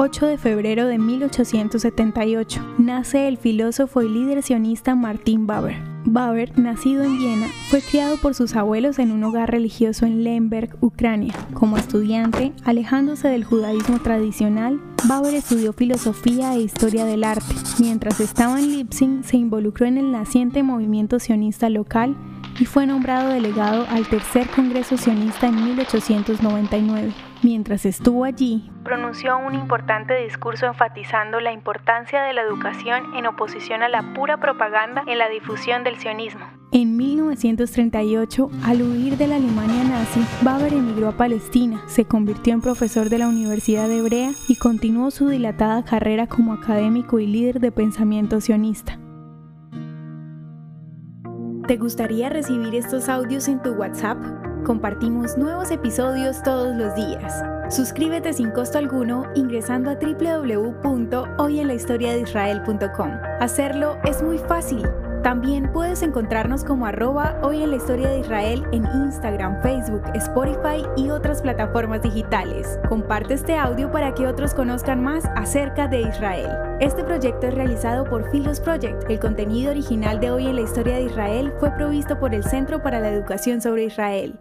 8 de febrero de 1878, nace el filósofo y líder sionista Martin Buber. Buber, nacido en Viena, fue criado por sus abuelos en un hogar religioso en Lemberg, Ucrania. Como estudiante, alejándose del judaísmo tradicional, Buber estudió filosofía e historia del arte. Mientras estaba en Leipzig, se involucró en el naciente movimiento sionista local y fue nombrado delegado al Tercer Congreso Sionista en 1899. Mientras estuvo allí, pronunció un importante discurso enfatizando la importancia de la educación en oposición a la pura propaganda en la difusión del sionismo. En 1938, al huir de la Alemania nazi, Baber emigró a Palestina, se convirtió en profesor de la Universidad Hebrea y continuó su dilatada carrera como académico y líder de pensamiento sionista. ¿Te gustaría recibir estos audios en tu WhatsApp? Compartimos nuevos episodios todos los días. Suscríbete sin costo alguno ingresando a www.hoyenlahistoriadeisrael.com. Hacerlo es muy fácil. También puedes encontrarnos como arroba hoy en la historia de Israel en Instagram, Facebook, Spotify y otras plataformas digitales. Comparte este audio para que otros conozcan más acerca de Israel. Este proyecto es realizado por Philos Project. El contenido original de hoy en la historia de Israel fue provisto por el Centro para la Educación sobre Israel.